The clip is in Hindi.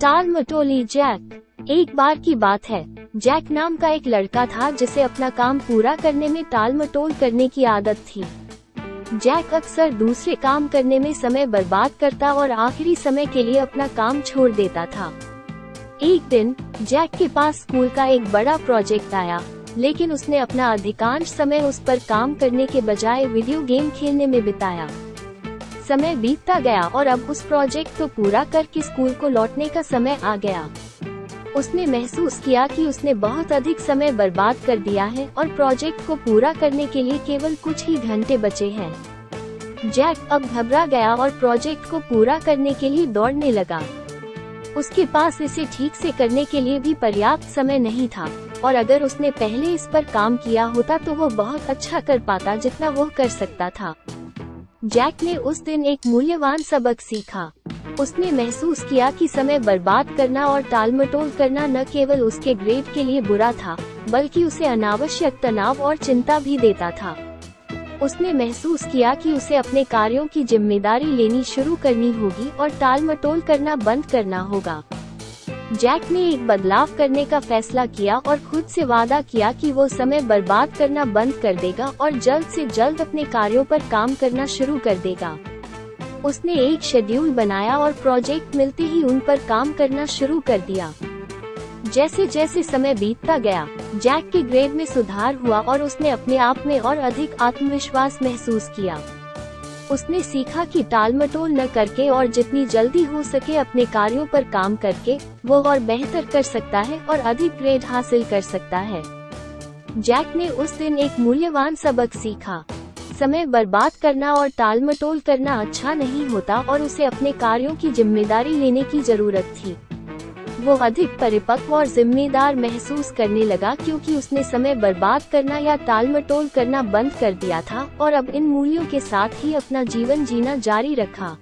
टाल मटोली जैक। एक बार की बात है। जैक नाम का एक लड़का था जिसे अपना काम पूरा करने में टाल मटोल करने की आदत थी। जैक अक्सर दूसरे काम करने में समय बर्बाद करता और आखिरी समय के लिए अपना काम छोड़ देता था। एक दिन, जैक के पास स्कूल का एक बड़ा प्रोजेक्ट आया, लेकिन उसने अपना अधिकांश समय उस पर काम करने के बजाय वीडियो गेम खेलने में बिताया। समय बीतता गया और अब उस प्रोजेक्ट को पूरा करके स्कूल को लौटने का समय आ गया। उसने महसूस किया कि उसने बहुत अधिक समय बर्बाद कर दिया है और प्रोजेक्ट को पूरा करने के लिए केवल कुछ ही घंटे बचे हैं। जैक अब घबरा गया और प्रोजेक्ट को पूरा करने के लिए दौड़ने लगा। उसके पास इसे ठीक से करने के लिए भी पर्याप्त समय नहीं था और अगर उसने पहले इस पर काम किया होता तो वो बहुत अच्छा कर पाता जितना वो कर सकता था। जैक ने उस दिन एक मूल्यवान सबक सीखा। उसने महसूस किया कि समय बर्बाद करना और टालमटोल करना न केवल उसके ग्रेड के लिए बुरा था, बल्कि उसे अनावश्यक तनाव और चिंता भी देता था। उसने महसूस किया कि उसे अपने कार्यों की ज़िम्मेदारी लेनी शुरू करनी होगी और टालमटोल करना बंद करना होगा। जैक ने एक बदलाव करने का फैसला किया और खुद से वादा किया कि वो समय बर्बाद करना बंद कर देगा और जल्द से जल्द अपने कार्यों पर काम करना शुरू कर देगा। उसने एक शेड्यूल बनाया और प्रोजेक्ट मिलते ही उन पर काम करना शुरू कर दिया। जैसे जैसे समय बीतता गया, जैक के ग्रेड में सुधार हुआ और उसने अपने आप में और अधिक आत्मविश्वास महसूस किया। उसने सीखा कि टाल मटोल न करके और जितनी जल्दी हो सके अपने कार्यों पर काम करके, वो और बेहतर कर सकता है और अधिक ग्रेड हासिल कर सकता है। जैक ने उस दिन एक मूल्यवान सबक सीखा। समय बर्बाद करना और टाल मटोल करना अच्छा नहीं होता और उसे अपने कार्यों की ज़िम्मेदारी लेने की ज़रूरत थी। वो अधिक परिपक्व और जिम्मेदार महसूस करने लगा क्योंकि उसने समय बर्बाद करना या तालमटोल करना बंद कर दिया था और अब इन मूल्यों के साथ ही अपना जीवन जीना जारी रखा।